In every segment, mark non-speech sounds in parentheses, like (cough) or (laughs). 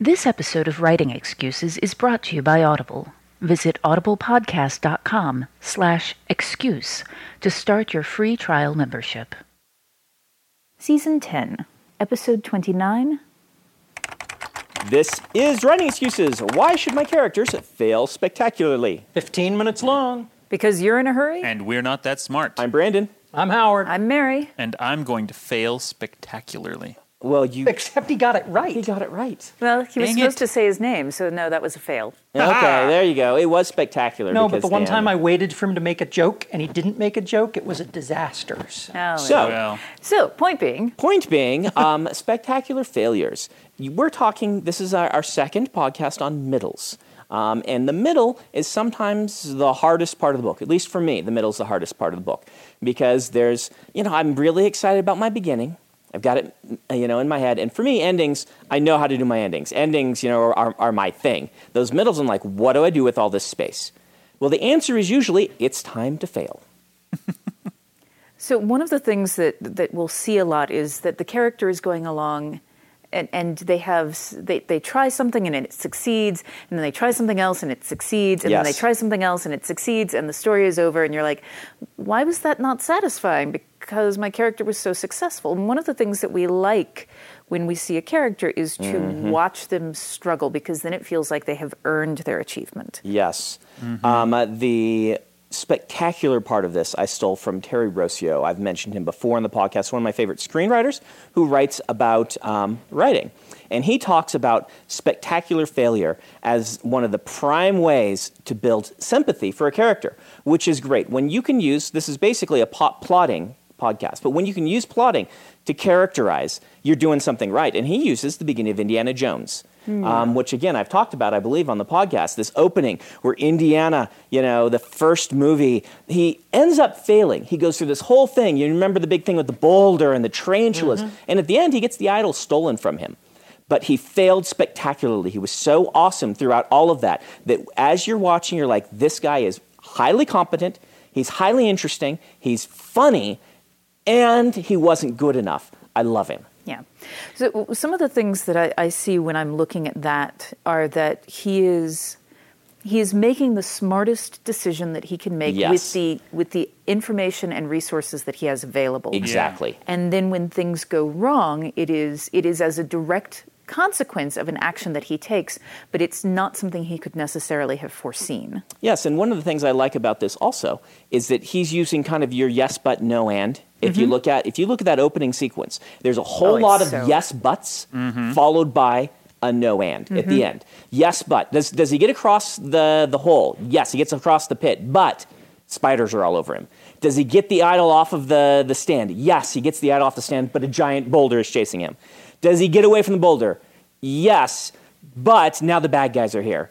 This episode of Writing Excuses is brought to you by Audible. Visit audiblepodcast.com slash excuse to start your free trial membership. Season 10, Episode 29. This is Writing Excuses. Why should my characters fail spectacularly? 15 minutes long. Because you're in a hurry? And we're not that smart. I'm Brandon. I'm Howard. I'm Mary. And I'm going to fail spectacularly. Well, you. (laughs) Except he got it right. He got it right. Well, he was Dang supposed it. to say his name, so no, that was a fail. (laughs) Okay, there you go. It was spectacular. No, but the one Dan- time I waited for him to make a joke and he didn't make a joke, it was a disaster. So. Oh, So, Well, so, point being, point being, (laughs) um, spectacular failures. You- We're talking, this is our, our second podcast on middles. Um, and the middle is sometimes the hardest part of the book. At least for me, the middle is the hardest part of the book. Because there's, you know, I'm really excited about my beginning. I've got it, you know, in my head. And for me, endings, I know how to do my endings. Endings, you know, are, are my thing. Those middles, I'm like, what do I do with all this space? Well, the answer is usually, it's time to fail. (laughs) so one of the things that that we'll see a lot is that the character is going along. And, and they have they, they try something and it succeeds and then they try something else and it succeeds and then they try something else and it succeeds and the story is over and you're like why was that not satisfying because my character was so successful and one of the things that we like when we see a character is to Mm-hmm. watch them struggle because then it feels like they have earned their achievement Yes. Um, uh, the spectacular part of this I stole from Terry Rossio. I've mentioned him before in the podcast, one of my favorite screenwriters who writes about um, writing. And he talks about spectacular failure as one of the prime ways to build sympathy for a character, which is great. When you can use this is basically a pot plotting podcast, but when you can use plotting to characterize, you're doing something right. And he uses the beginning of Indiana Jones. Um, which again I've talked about, I believe, on the podcast. This opening where Indiana, you know, the first movie, he ends up failing. He goes through this whole thing. You remember the big thing with the boulder and the tarantulas, and at the end, he gets the idol stolen from him. But he failed spectacularly. He was so awesome throughout all of that that as you're watching, you're like, this guy is highly competent. He's highly interesting. He's funny, and he wasn't good enough. I love him. Yeah. So some of the things that I, I see when I'm looking at that are that he is he is making the smartest decision that he can make Yes. with the with the information and resources that he has available. Exactly. And then when things go wrong, it is it is as a direct consequence of an action that he takes, but it's not something he could necessarily have foreseen. Yes, and one of the things I like about this also is that he's using kind of your yes but no and. If you look at if you look at that opening sequence, there's a whole Mm-hmm. Oh, lot of so- yes buts followed by a no and at Mm-hmm. the end. Yes, but does does he get across the the hole? Yes, he gets across the pit, but spiders are all over him. Does he get the idol off of the the stand? Yes, he gets the idol off the stand, but a giant boulder is chasing him. Does he get away from the boulder? Yes, but now the bad guys are here.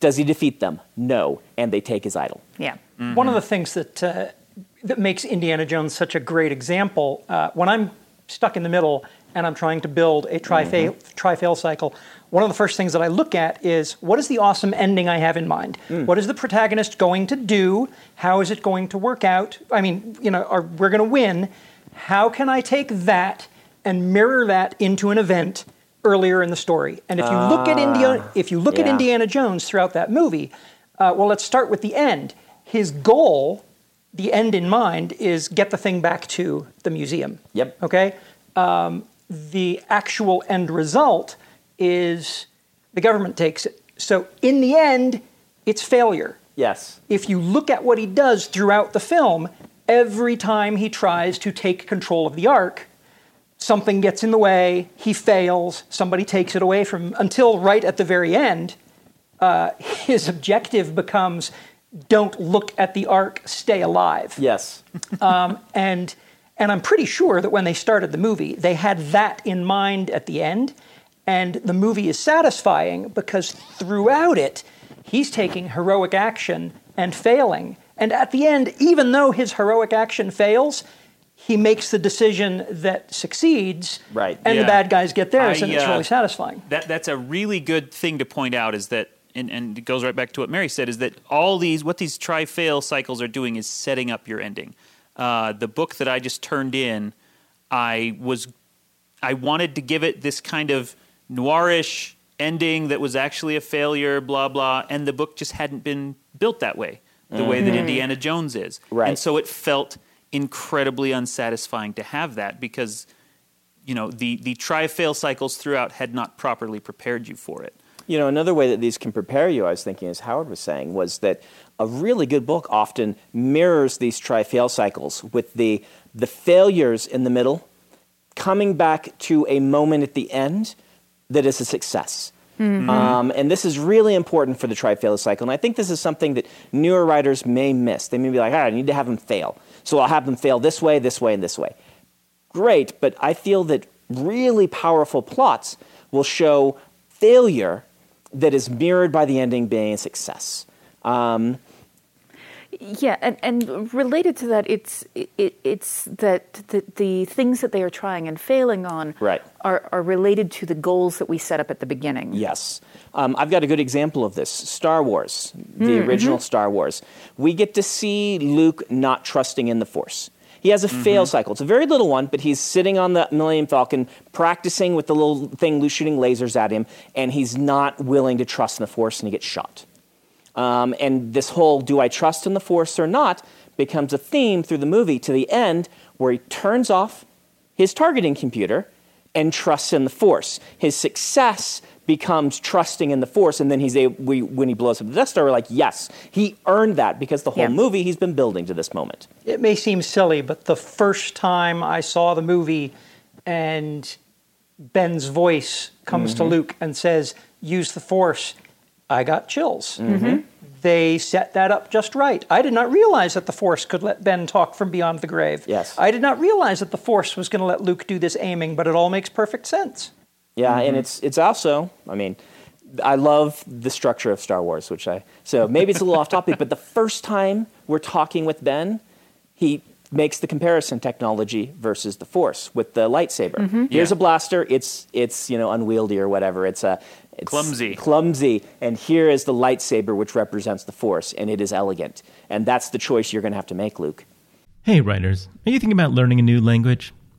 Does he defeat them? No, and they take his idol. Yeah. One of the things that uh, that makes Indiana Jones such a great example, uh, when I'm stuck in the middle and I'm trying to build a tri-fail, tri-fail cycle, one of the first things that I look at is what is the awesome ending I have in mind? What is the protagonist going to do? How is it going to work out? I mean, you know, are, we're going to win. How can I take that and mirror that into an event earlier in the story? And if you look at India, if you look at. Indiana Jones throughout that movie, uh, well, let's start with the end. His goal, the end in mind, is get the thing back to the museum. Yep. Okay. Um, the actual end result is the government takes it. So in the end, it's failure. Yes. If you look at what he does throughout the film, every time he tries to take control of the ark, something gets in the way, he fails, somebody takes it away from him, until right at the very end, uh, (laughs) his objective becomes don't look at the ark, stay alive. Yes. (laughs) Um, and and I'm pretty sure that when they started the movie, they had that in mind at the end. And the movie is satisfying because throughout it, he's taking heroic action and failing. And at the end, even though his heroic action fails, he makes the decision that succeeds, Right. and the bad guys get theirs, I, and it's uh, really satisfying. That that's a really good thing to point out is that and, and it goes right back to what Mary said is that all these what these try fail cycles are doing is setting up your ending. Uh, the book that I just turned in, I was I wanted to give it this kind of noirish ending that was actually a failure, blah blah, and the book just hadn't been built that way, the way that Indiana Jones is, Right. And so it felt incredibly unsatisfying to have that because you know the the try fail cycles throughout had not properly prepared you for it. You know, another way that these can prepare you, I was thinking, as Howard was saying, was that a really good book often mirrors these try-fail cycles with the the failures in the middle, coming back to a moment at the end that is a success. Um, and this is really important for the try-fail cycle. And I think this is something that newer writers may miss. They may be like, all right, I need to have them fail. So I'll have them fail this way, this way, and this way great, but I feel that really powerful plots will show failure that is mirrored by the ending being a success. Um, Yeah, and, and related to that, it's it, it's that the, the things that they are trying and failing on Right. are, are related to the goals that we set up at the beginning. yes. Um, I've got a good example of this Star Wars, the original Star Wars. We get to see Luke not trusting in the Force. He has a fail cycle. It's a very little one, but he's sitting on the Millennium Falcon practicing with the little thing shooting lasers at him, and he's not willing to trust in the Force, and he gets shot. Um, and this whole do I trust in the Force or not becomes a theme through the movie to the end where he turns off his targeting computer and trusts in the Force. His success becomes trusting in the Force, and then he's able, we, when he blows up the Death Star, we're like, yes, he earned that because the whole Yeah. movie he's been building to this moment. It may seem silly, but the first time I saw the movie and Ben's voice comes to mm-hmm. Luke and says, use the Force, I got chills. Mm-hmm. Mm-hmm. They set that up just right. I did not realize that the Force could let Ben talk from beyond the grave. Yes. I did not realize that the Force was going to let Luke do this aiming, but it all makes perfect sense. Yeah, and mm-hmm. it's it's also, I mean, I love the structure of Star Wars, which I so maybe it's a little off topic, but the first time we're talking with Ben, he makes the comparison technology versus the Force with the lightsaber. Mm-hmm. Here's Yeah. a blaster, it's it's you know unwieldy or whatever. It's a it's Clumsy. clumsy, and here is the lightsaber, which represents the Force, and it is elegant, and that's the choice you're going to have to make, Luke. Hey, writers, are you thinking about learning a new language?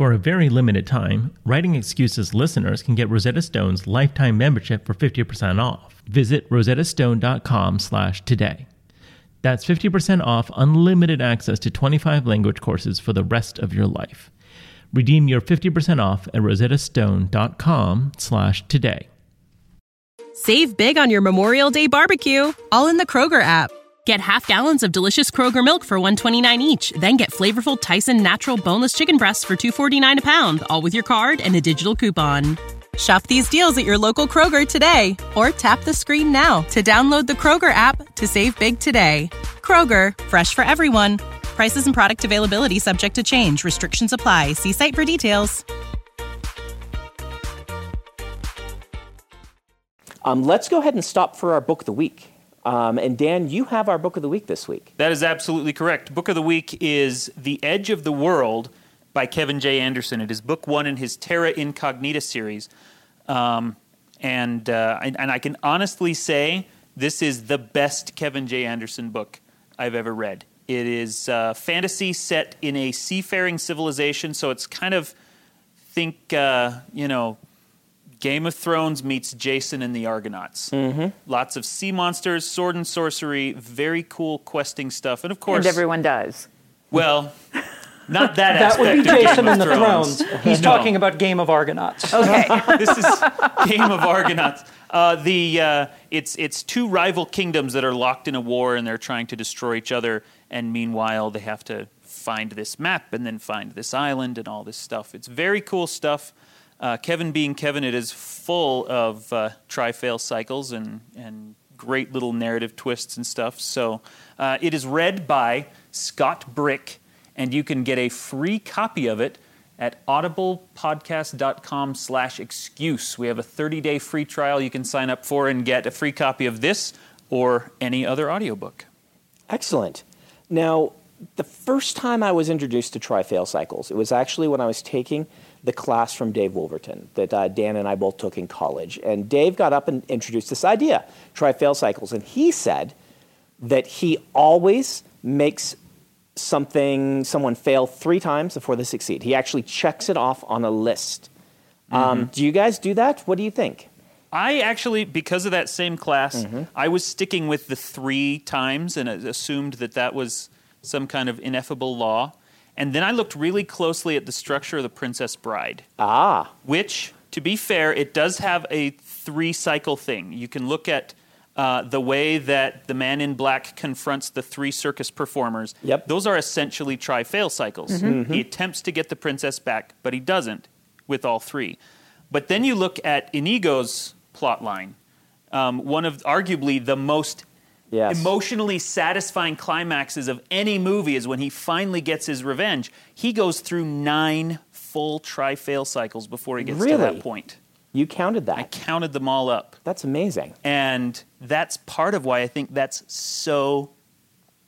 For a very limited time, Writing Excuses listeners can get Rosetta Stone's lifetime membership for 50% off. Visit rosettastone.com slash today. That's 50% off unlimited access to 25 language courses for the rest of your life. Redeem your 50% off at rosettastone.com slash today. Save big on your Memorial Day barbecue, all in the Kroger app. Get half gallons of delicious Kroger milk for 129 each, then get flavorful Tyson natural boneless chicken breasts for 249 a pound, all with your card and a digital coupon. Shop these deals at your local Kroger today or tap the screen now to download the Kroger app to save big today. Kroger, fresh for everyone. Prices and product availability subject to change. Restrictions apply. See site for details. Um, let's go ahead and stop for our book of the week. Um, and Dan, you have our book of the week this week. That is absolutely correct. Book of the week is The Edge of the World by Kevin J. Anderson. It is book one in his Terra Incognita series. Um, and, uh, and, and I can honestly say this is the best Kevin J. Anderson book I've ever read. It is uh, fantasy set in a seafaring civilization, so it's kind of think uh, you know Game of Thrones meets Jason and the Argonauts. Mm-hmm. Lots of sea monsters, sword and sorcery, very cool questing stuff, and of course, And everyone dies. well, (laughs) not that. That would be of Jason of and the Thrones. Thrones. (laughs) He's No. talking about Game of Argonauts. (laughs) Okay. this is Game of Argonauts. Uh, the uh, it's it's two rival kingdoms that are locked in a war and they're trying to destroy each other. And meanwhile, they have to find this map and then find this island and all this stuff. It's very cool stuff. Uh, Kevin being Kevin, it is full of uh, tri-fail cycles and and great little narrative twists and stuff. So uh, it is read by Scott Brick, and you can get a free copy of it at audiblepodcast.com slash excuse. We have a 30-day free trial you can sign up for and get a free copy of this or any other audiobook. Excellent. Now, the first time I was introduced to tri-fail cycles, it was actually when I was taking the class from Dave Wolverton that uh, Dan and I both took in college. And Dave got up and introduced this idea, try fail cycles. And he said that he always makes something, someone fail three times before they succeed. He actually checks it off on a list. Um, do you guys do that? What do you think? I actually, because of that same class, Mm-hmm. I was sticking with the three times and assumed that that was some kind of ineffable law. And then I looked really closely at the structure of the Princess Bride. Ah, which, to be fair, it does have a three cycle thing. You can look at uh, the way that the man in black confronts the three circus performers. Yep. Those are essentially tri fail cycles. He attempts to get the princess back, but he doesn't with all three. But then you look at Inigo's plot line, um, one of arguably the most yes. emotionally satisfying climaxes of any movie is when he finally gets his revenge. He goes through nine full tri fail cycles before he gets to that point. you counted that. I counted them all up. That's amazing. And that's part of why I think that's so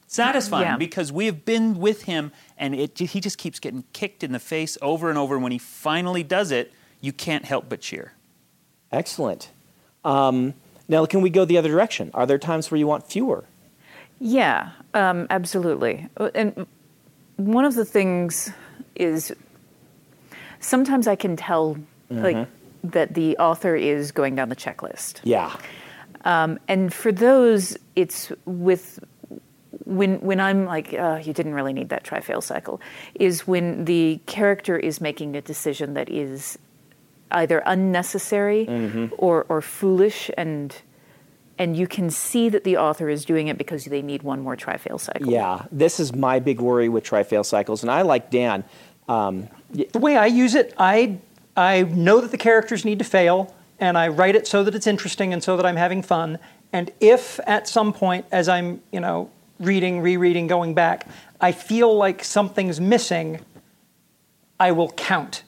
satisfying Yeah. because we have been with him and it, he just keeps getting kicked in the face over and over. And when he finally does it, you can't help but cheer. Excellent. Um, now, can we go the other direction? Are there times where you want fewer? Yeah, um, absolutely. Uh, And one of the things is sometimes I can tell like that the author is going down the checklist. Yeah. Um, and for those, it's with when when I'm like, uh, you didn't really need that tri-fail cycle, is when the character is making a decision that is either unnecessary or or foolish, and and you can see that the author is doing it because they need one more try fail cycle. Yeah. This is my big worry with try fail cycles, and I like Dan. Um, The way I use it, I I know that the characters need to fail, and I write it so that it's interesting and so that I'm having fun. And if at some point, as I'm you know reading, rereading, going back, I feel like something's missing, I will count,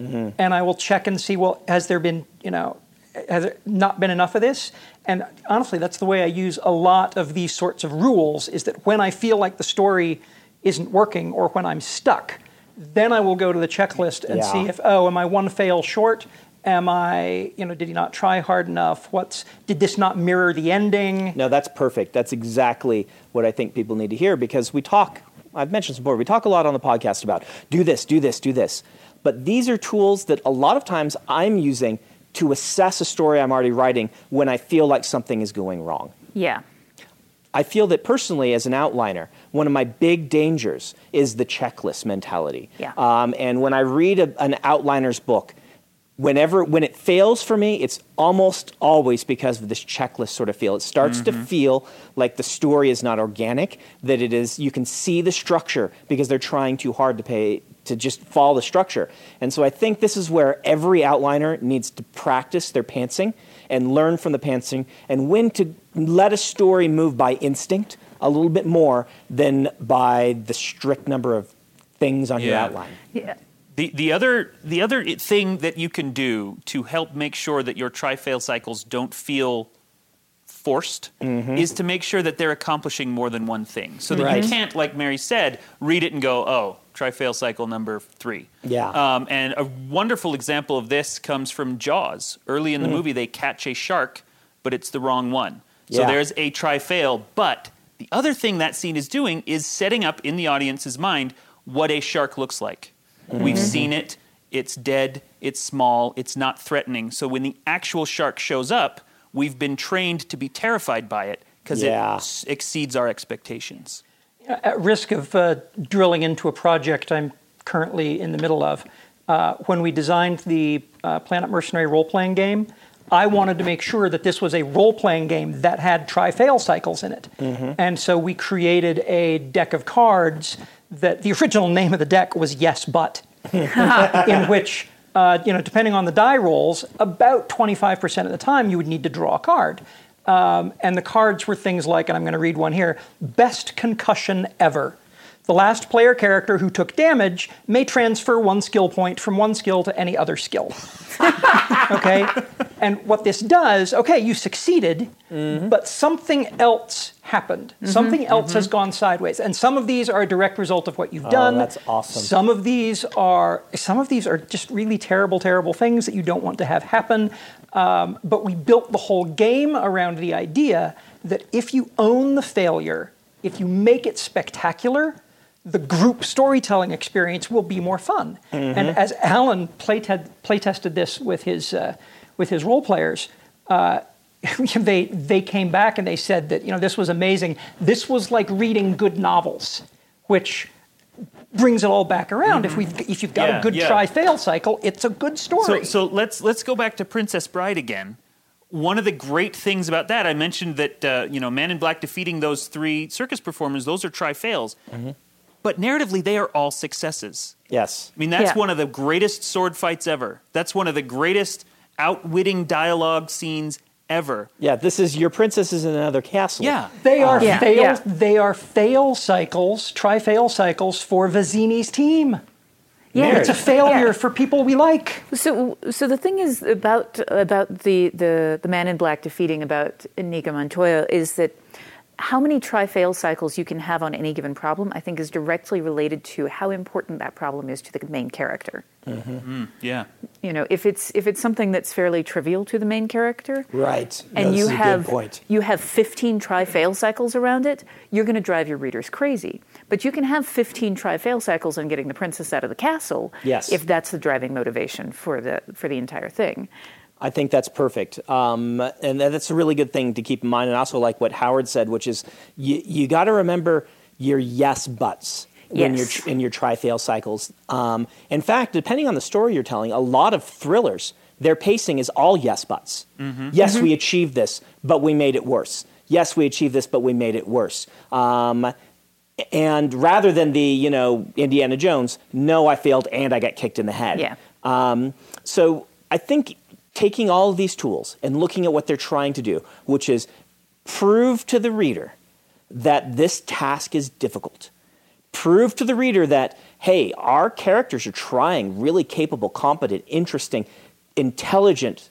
Mm-hmm. and I will check and see. Well, has there been you know has there not been enough of this? And honestly, that's the way I use a lot of these sorts of rules. Is that when I feel like the story isn't working or when I'm stuck, then I will go to the checklist and Yeah. see if oh, am I one fail short? Am I, you know, did he not try hard enough? What's did this not mirror the ending? no, that's perfect. That's exactly what I think people need to hear because we talk, I've mentioned this before, we talk a lot on the podcast about do this, do this, do this. But these are tools that a lot of times I'm using to assess a story I'm already writing when I feel like something is going wrong. Yeah. I feel that personally, as an outliner, one of my big dangers is the checklist mentality. Yeah. Um, and when I read a, an outliner's book, whenever when it fails for me, it's almost always because of this checklist sort of feel. It starts to feel like the story is not organic. That it is. You can see the structure because they're trying too hard to pay to just follow the structure. And so I think this is where every outliner needs to practice their pantsing and learn from the pantsing and when to let a story move by instinct a little bit more than by the strict number of things on your outline. Yeah. The, the other the other thing that you can do to help make sure that your tri-fail cycles don't feel forced Mm-hmm. is to make sure that they're accomplishing more than one thing. So that Right. you can't, like Mary said, read it and go, oh, try fail cycle number three. Yeah. Um, and a wonderful example of this comes from Jaws. Early Mm. in the movie, they catch a shark, but it's the wrong one. So Yeah. there's a try fail, but the other thing that scene is doing is setting up in the audience's mind what a shark looks like. We've seen it. It's dead. It's small. It's not threatening. So when the actual shark shows up, we've been trained to be terrified by it because Yeah. it s- exceeds our expectations. At risk of uh, drilling into a project I'm currently in the middle of, uh, when we designed the uh, Planet Mercenary role playing game, I wanted to make sure that this was a role playing game that had try fail cycles in it. And so we created a deck of cards that the original name of the deck was Yes But, (laughs) in which, uh, you know, depending on the die rolls, about 25% of the time you would need to draw a card. Um, and the cards were things like, and I'm going to read one here best concussion ever. The last player character who took damage may transfer one skill point from one skill to any other skill. (laughs) okay? And what this does, okay, you succeeded, but something else happened. Something else has gone sideways. And some of these are a direct result of what you've done. that's awesome. Some of these are some of these are just really terrible, terrible things that you don't want to have happen. Um, but we built the whole game around the idea that if you own the failure, if you make it spectacular, the group storytelling experience will be more fun. And as Alan playte- playtested this with his uh, with his role players. Uh, (laughs) they they came back and they said that you know this was amazing. This was like reading good novels, which brings it all back around. If we have if you've got Yeah, a good yeah. try fail cycle, it's a good story. So, so let's let's go back to Princess Bride again. One of the great things about that, I mentioned that uh, you know, Man in Black defeating those three circus performers; those are try fails. But narratively, they are all successes. Yes. I mean, that's Yeah. one of the greatest sword fights ever. That's one of the greatest outwitting dialogue scenes ever. Yeah, this is your princess is in another castle. Yeah. they are um, Yeah, fail yeah. they are fail cycles, try fail cycles for Vizzini's team. Yeah. It's a failure Yeah. for people we like. So, so the thing is about about the the, the man in black defeating about Inigo Montoya is that how many try-fail cycles you can have on any given problem, I think, is directly related to how important that problem is to the main character. Mm-hmm. Mm, yeah. You know, if it's if it's something that's fairly trivial to the main character, Right. and No, you is a good have point. you have 15 try-fail cycles around it, you're going to drive your readers crazy. But you can have 15 try-fail cycles on getting the princess out of the castle, Yes. if that's the driving motivation for the for the entire thing. I think that's perfect. Um, and that's a really good thing to keep in mind. And also, like what Howard said, which is you, you got to remember your yes buts when you're tr- in your try fail cycles. Um, in fact, depending on the story you're telling, a lot of thrillers, their pacing is all yes buts. Yes, we achieved this, but we made it worse. Yes, we achieved this, but we made it worse. Um, and rather than the, you know, Indiana Jones, no, I failed and I got kicked in the head. Yeah. Um, so I think taking all of these tools and looking at what they're trying to do, which is prove to the reader that this task is difficult. Prove to the reader that, hey, our characters are trying really capable, competent, interesting, intelligent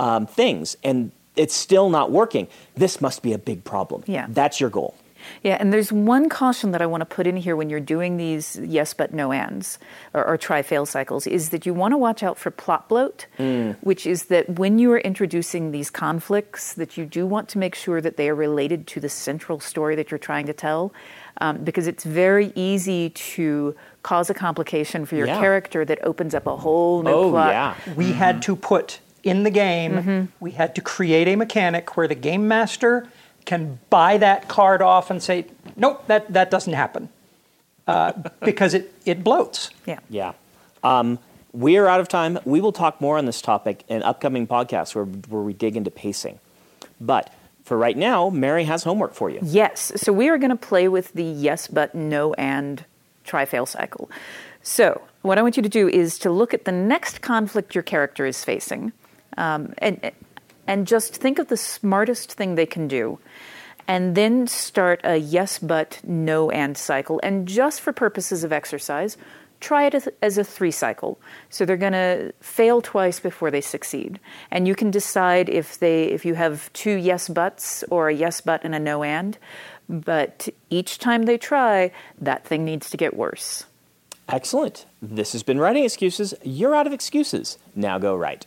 um, things, and it's still not working. This must be a big problem. Yeah. That's your goal. Yeah, and there's one caution that I want to put in here when you're doing these yes but no ands or, or try fail cycles is that you want to watch out for plot bloat, mm. which is that when you are introducing these conflicts, that you do want to make sure that they are related to the central story that you're trying to tell, um, because it's very easy to cause a complication for your Yeah. character that opens up a whole new Oh, plot. yeah. we had mm-hmm. to put in the game, mm-hmm. we had to create a mechanic where the game master can buy that card off and say, nope, that, that doesn't happen. Uh, (laughs) because it, it bloats. Yeah. Yeah. Um, we are out of time. We will talk more on this topic in upcoming podcasts where, where we dig into pacing. But for right now, Mary has homework for you. Yes. So we are going to play with the yes but no and try fail cycle. So, what I want you to do is to look at the next conflict your character is facing, um, and and just think of the smartest thing they can do, and then start a yes but no and cycle. And just for purposes of exercise, try it as a three cycle. So they're going to fail twice before they succeed, and you can decide if they if you have two yes buts or a yes but and a no and. But each time they try, that thing needs to get worse. Excellent. This has been Writing Excuses. You're out of excuses. Now go write.